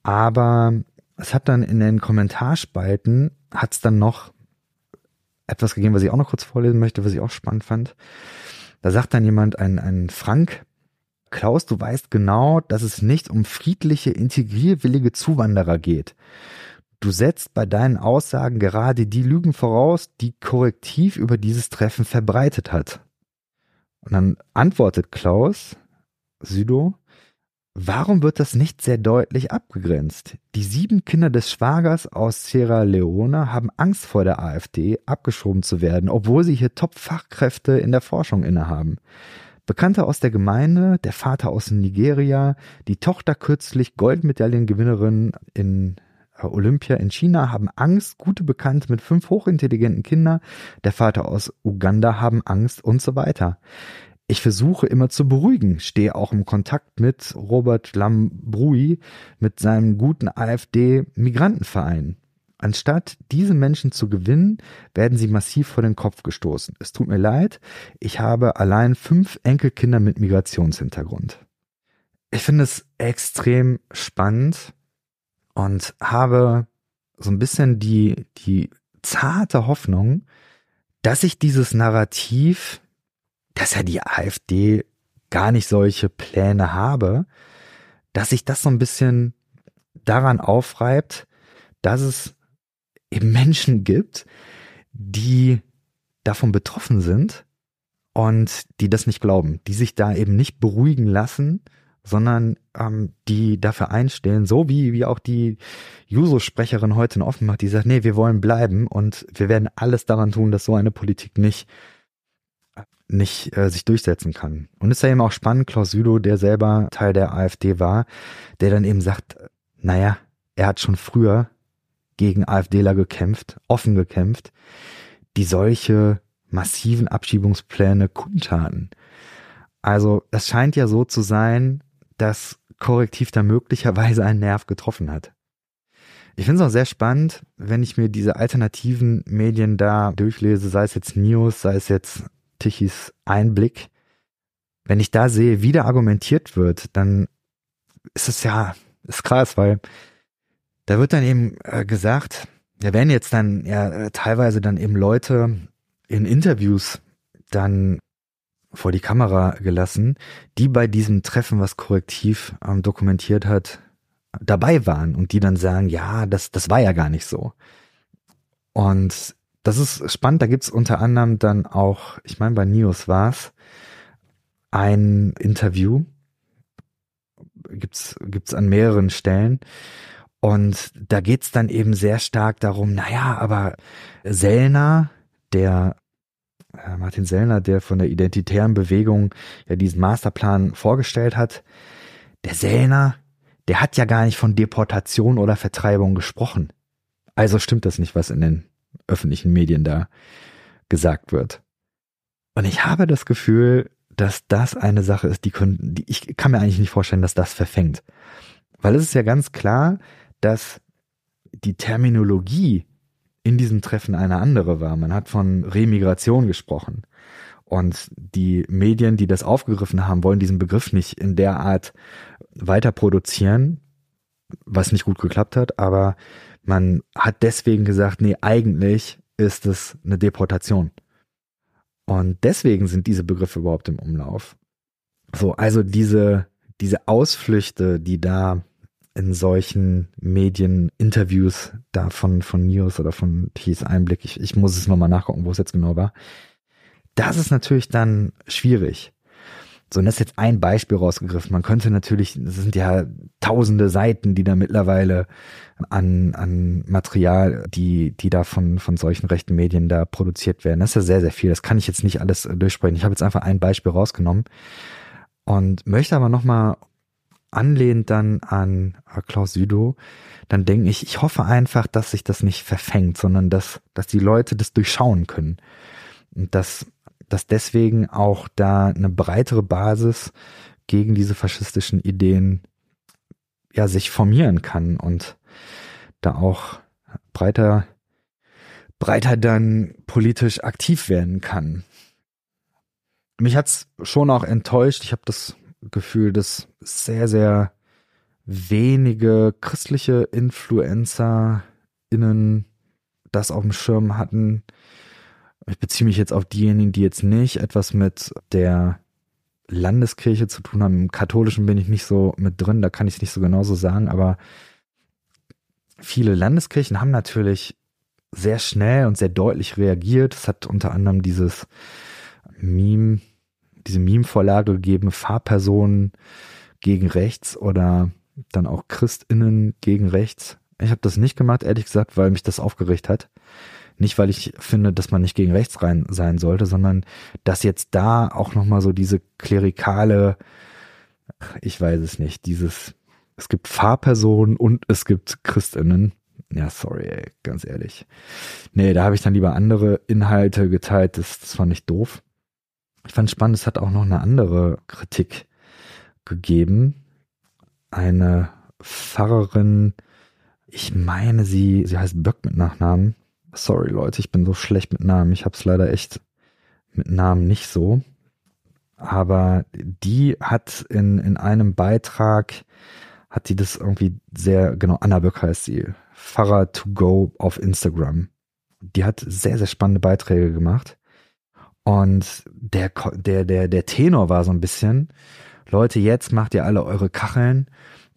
Aber es hat dann in den Kommentarspalten, hat es dann noch etwas gegeben, was ich auch noch kurz vorlesen möchte, was ich auch spannend fand. Da sagt dann jemand, ein, ein Frank, Klaus, du weißt genau, dass es nicht um friedliche, integrierwillige Zuwanderer geht. Du setzt bei deinen Aussagen gerade die Lügen voraus, die Korrektiv über dieses Treffen verbreitet hat. Und dann antwortet Klaus, Südo, warum wird das nicht sehr deutlich abgegrenzt? Die sieben Kinder des Schwagers aus Sierra Leone haben Angst vor der AfD, abgeschoben zu werden, obwohl sie hier Top-Fachkräfte in der Forschung innehaben. Bekannte aus der Gemeinde, der Vater aus Nigeria, die Tochter kürzlich Goldmedaillengewinnerin in Olympia in China haben Angst, gute Bekannte mit fünf hochintelligenten Kindern, der Vater aus Uganda haben Angst und so weiter. Ich versuche immer zu beruhigen, stehe auch im Kontakt mit Robert Lambrui, mit seinem guten AfD-Migrantenverein. Anstatt diese Menschen zu gewinnen, werden sie massiv vor den Kopf gestoßen. Es tut mir leid, ich habe allein fünf Enkelkinder mit Migrationshintergrund. Ich finde es extrem spannend, und habe so ein bisschen die, die zarte Hoffnung, dass ich dieses Narrativ, dass ja die AfD gar nicht solche Pläne habe, dass sich das so ein bisschen daran aufreibt, dass es eben Menschen gibt, die davon betroffen sind und die das nicht glauben, die sich da eben nicht beruhigen lassen sondern ähm, die dafür einstehen, so wie, wie auch die Juso-Sprecherin heute offen macht, die sagt, nee, wir wollen bleiben und wir werden alles daran tun, dass so eine Politik nicht nicht äh, sich durchsetzen kann. Und es ist ja eben auch spannend, Klaus Südow, der selber Teil der AfD war, der dann eben sagt, naja, er hat schon früher gegen AfDler gekämpft, offen gekämpft, die solche massiven Abschiebungspläne kundtaten. Also es scheint ja so zu sein, das Korrektiv da möglicherweise einen Nerv getroffen hat. Ich finde es auch sehr spannend, wenn ich mir diese alternativen Medien da durchlese, sei es jetzt News, sei es jetzt Tichys Einblick. Wenn ich da sehe, wie da argumentiert wird, dann ist es ja, ist krass, weil da wird dann eben äh, gesagt, da werden jetzt dann ja äh, teilweise dann eben Leute in Interviews dann vor die Kamera gelassen, die bei diesem Treffen, was Korrektiv ähm, dokumentiert hat, dabei waren und die dann sagen, ja, das, das war ja gar nicht so. Und das ist spannend, da gibt's unter anderem dann auch, ich meine bei Nios war's, ein Interview, gibt's gibt's an mehreren Stellen. Und da geht's dann eben sehr stark darum, naja, aber Sellner, der äh, Martin Sellner, der von der identitären Bewegung ja diesen Masterplan vorgestellt hat, der Sellner, der hat ja gar nicht von Deportation oder Vertreibung gesprochen. Also stimmt das nicht, was in den öffentlichen Medien da gesagt wird. Und ich habe das Gefühl, dass das eine Sache ist, die, können, die ich kann mir eigentlich nicht vorstellen, dass das verfängt. Weil es ist ja ganz klar, dass die Terminologie in diesem Treffen eine andere war. Man hat von Remigration gesprochen. Und die Medien, die das aufgegriffen haben, wollen diesen Begriff nicht in der Art weiter produzieren, was nicht gut geklappt hat, aber man hat deswegen gesagt, nee, eigentlich ist es eine Deportation. Und deswegen sind diese Begriffe überhaupt im Umlauf. So, also diese, diese Ausflüchte, die da in solchen Medien Interviews da von, von News oder von Thies Einblick, ich, ich muss es nochmal nachgucken, wo es jetzt genau war. Das ist natürlich dann schwierig. So, und das ist jetzt ein Beispiel rausgegriffen. Man könnte natürlich, es sind ja tausende Seiten, die da mittlerweile an, an Material, die, die da von, von solchen rechten Medien da produziert werden. Das ist ja sehr, sehr viel. Das kann ich jetzt nicht alles äh, durchsprechen. Ich habe jetzt einfach ein Beispiel rausgenommen und möchte aber nochmal anlehnt dann an äh, Klaus Südow, dann denke ich, ich hoffe einfach, dass sich das nicht verfängt, sondern dass, dass die Leute das durchschauen können. Und dass dass deswegen auch da eine breitere Basis gegen diese faschistischen Ideen ja sich formieren kann und da auch breiter breiter dann politisch aktiv werden kann. Mich hat's schon auch enttäuscht. Ich habe das Gefühl, dass sehr sehr wenige christliche Influencer innen das auf dem Schirm hatten ich beziehe mich jetzt auf diejenigen, die jetzt nicht etwas mit der Landeskirche zu tun haben. Im Katholischen bin ich nicht so mit drin, da kann ich es nicht so genauso sagen, aber viele Landeskirchen haben natürlich sehr schnell und sehr deutlich reagiert. Es hat unter anderem dieses Meme, diese Meme-Vorlage gegeben, Fahrpersonen gegen rechts oder dann auch ChristInnen gegen rechts. Ich habe das nicht gemacht, ehrlich gesagt, weil mich das aufgeregt hat. Nicht, weil ich finde, dass man nicht gegen rechts rein sein sollte, sondern dass jetzt da auch nochmal so diese klerikale, ich weiß es nicht, dieses, es gibt Fahrpersonen und es gibt Christinnen. Ja, sorry, ey, ganz ehrlich. Nee, da habe ich dann lieber andere Inhalte geteilt, das, das fand ich doof. Ich fand spannend, es hat auch noch eine andere Kritik gegeben. Eine Pfarrerin, ich meine sie, sie heißt Böck mit Nachnamen, Sorry Leute, ich bin so schlecht mit Namen. Ich hab's leider echt mit Namen nicht so. Aber die hat in, in einem Beitrag, hat die das irgendwie sehr, genau, Anna Böck heißt sie, Pfarrer to go auf Instagram. Die hat sehr, sehr spannende Beiträge gemacht. Und der, der, der, der Tenor war so ein bisschen, Leute, jetzt macht ihr alle eure Kacheln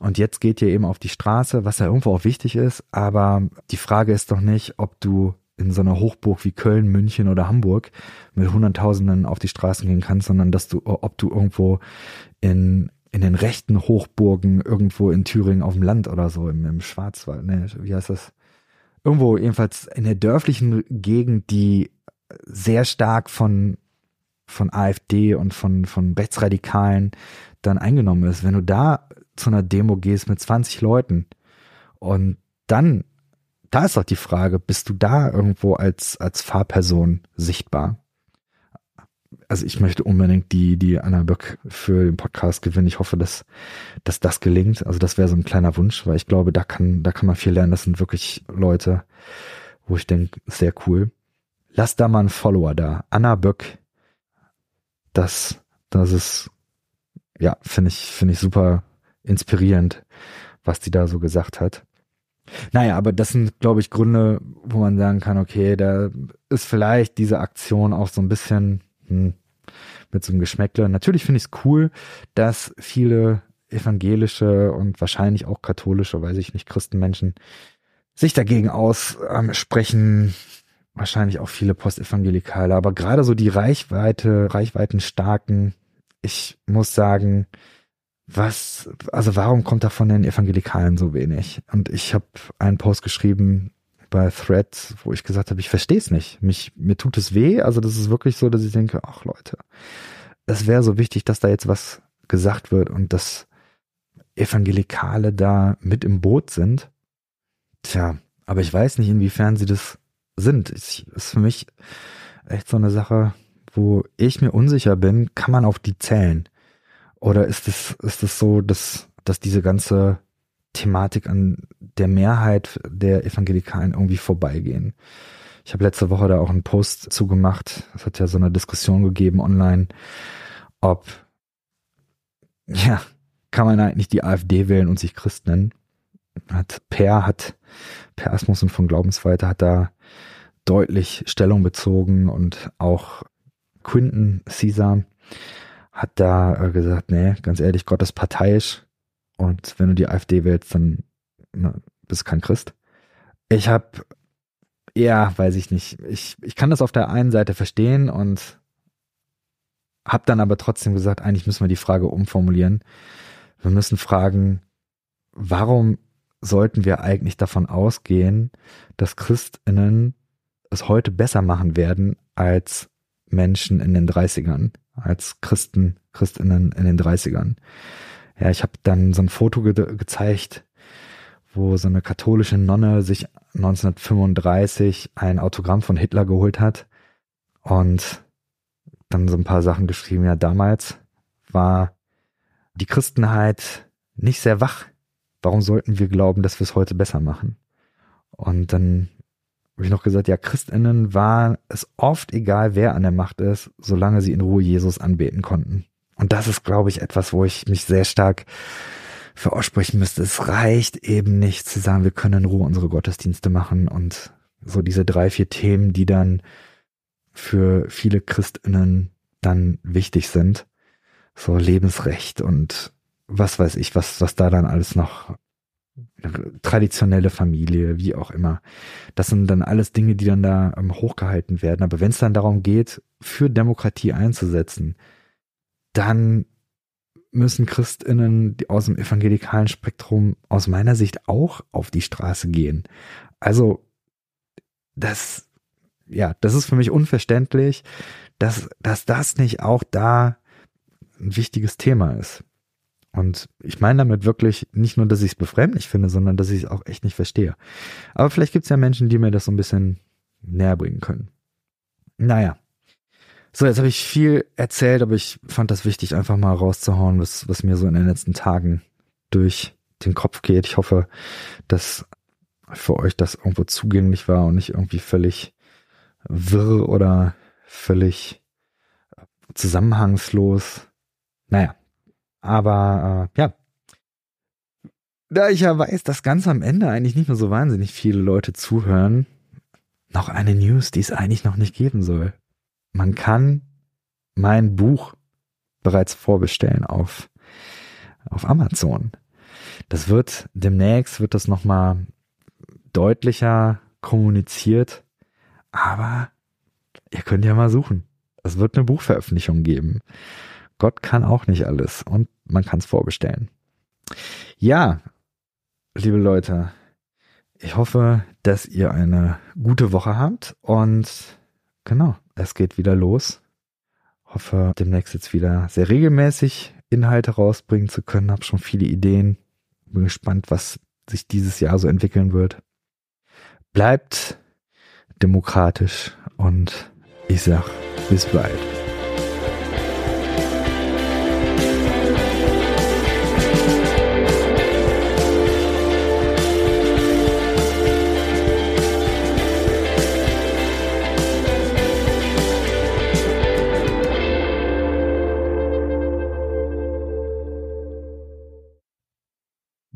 und jetzt geht ihr eben auf die Straße, was ja irgendwo auch wichtig ist. Aber die Frage ist doch nicht, ob du in so einer Hochburg wie Köln, München oder Hamburg mit Hunderttausenden auf die Straßen gehen kannst, sondern dass du, ob du irgendwo in, in den rechten Hochburgen irgendwo in Thüringen auf dem Land oder so im, im Schwarzwald, ne, wie heißt das? Irgendwo jedenfalls in der dörflichen Gegend, die sehr stark von, von AfD und von, von Rechtsradikalen dann eingenommen ist. Wenn du da zu einer Demo gehst mit 20 Leuten und dann, da ist doch die Frage, bist du da irgendwo als, als Fahrperson sichtbar? Also ich möchte unbedingt die, die Anna Böck für den Podcast gewinnen. Ich hoffe, dass, dass das gelingt. Also das wäre so ein kleiner Wunsch, weil ich glaube, da kann, da kann man viel lernen. Das sind wirklich Leute, wo ich denke, sehr cool. Lass da mal einen Follower da. Anna Böck. Das, das ist, ja, finde ich, finde ich super, inspirierend, was die da so gesagt hat. Naja, aber das sind, glaube ich, Gründe, wo man sagen kann, okay, da ist vielleicht diese Aktion auch so ein bisschen hm, mit so einem Geschmäckle. Natürlich finde ich es cool, dass viele evangelische und wahrscheinlich auch katholische, weiß ich nicht, Christenmenschen sich dagegen aussprechen. Wahrscheinlich auch viele Postevangelikale, aber gerade so die Reichweite, Reichweiten starken, ich muss sagen, was, also warum kommt da von den Evangelikalen so wenig? Und ich habe einen Post geschrieben bei Threads, wo ich gesagt habe, ich verstehe es nicht. Mich, mir tut es weh. Also das ist wirklich so, dass ich denke, ach Leute, es wäre so wichtig, dass da jetzt was gesagt wird und dass Evangelikale da mit im Boot sind. Tja, aber ich weiß nicht, inwiefern sie das sind. Ich, ist für mich echt so eine Sache, wo ich mir unsicher bin, kann man auf die zählen? Oder ist es, ist es so, dass, dass diese ganze Thematik an der Mehrheit der Evangelikalen irgendwie vorbeigehen? Ich habe letzte Woche da auch einen Post zugemacht. Es hat ja so eine Diskussion gegeben online, ob, ja, kann man eigentlich die AfD wählen und sich Christ nennen? Hat Per hat, Per Asmussen von Glaubensweite hat da deutlich Stellung bezogen und auch Quinton Caesar hat da äh, gesagt, nee, ganz ehrlich, Gott ist parteiisch und wenn du die AfD wählst, dann na, bist du kein Christ. Ich habe eher, weiß ich nicht, ich, ich kann das auf der einen Seite verstehen und habe dann aber trotzdem gesagt, eigentlich müssen wir die Frage umformulieren. Wir müssen fragen, warum sollten wir eigentlich davon ausgehen, dass Christinnen es heute besser machen werden als Menschen in den 30ern, als Christen, Christinnen in den 30ern. Ja, ich habe dann so ein Foto ge gezeigt, wo so eine katholische Nonne sich 1935 ein Autogramm von Hitler geholt hat und dann so ein paar Sachen geschrieben. Ja, damals war die Christenheit nicht sehr wach. Warum sollten wir glauben, dass wir es heute besser machen? Und dann habe ich noch gesagt, ja, Christinnen war es oft egal, wer an der Macht ist, solange sie in Ruhe Jesus anbeten konnten. Und das ist, glaube ich, etwas, wo ich mich sehr stark für aussprechen müsste. Es reicht eben nicht zu sagen, wir können in Ruhe unsere Gottesdienste machen und so diese drei, vier Themen, die dann für viele Christinnen dann wichtig sind. So Lebensrecht und was weiß ich, was, was da dann alles noch traditionelle Familie, wie auch immer. Das sind dann alles Dinge, die dann da ähm, hochgehalten werden. Aber wenn es dann darum geht, für Demokratie einzusetzen, dann müssen Christinnen aus dem evangelikalen Spektrum aus meiner Sicht auch auf die Straße gehen. Also das, ja, das ist für mich unverständlich, dass, dass das nicht auch da ein wichtiges Thema ist. Und ich meine damit wirklich nicht nur, dass ich es befremdlich finde, sondern dass ich es auch echt nicht verstehe. Aber vielleicht gibt es ja Menschen, die mir das so ein bisschen näher bringen können. Naja. So, jetzt habe ich viel erzählt, aber ich fand das wichtig, einfach mal rauszuhauen, was, was mir so in den letzten Tagen durch den Kopf geht. Ich hoffe, dass für euch das irgendwo zugänglich war und nicht irgendwie völlig wirr oder völlig zusammenhangslos. Naja, aber äh, ja, da ich ja weiß, dass ganz am Ende eigentlich nicht mehr so wahnsinnig viele Leute zuhören, noch eine News, die es eigentlich noch nicht geben soll. Man kann mein Buch bereits vorbestellen auf, auf Amazon. Das wird demnächst wird das nochmal deutlicher kommuniziert, aber ihr könnt ja mal suchen. Es wird eine Buchveröffentlichung geben. Gott kann auch nicht alles und man kann es vorbestellen. Ja, liebe Leute, ich hoffe, dass ihr eine gute Woche habt und genau, es geht wieder los. Hoffe, demnächst jetzt wieder sehr regelmäßig Inhalte rausbringen zu können. Hab schon viele Ideen. Bin gespannt, was sich dieses Jahr so entwickeln wird. Bleibt demokratisch und ich sag bis bald.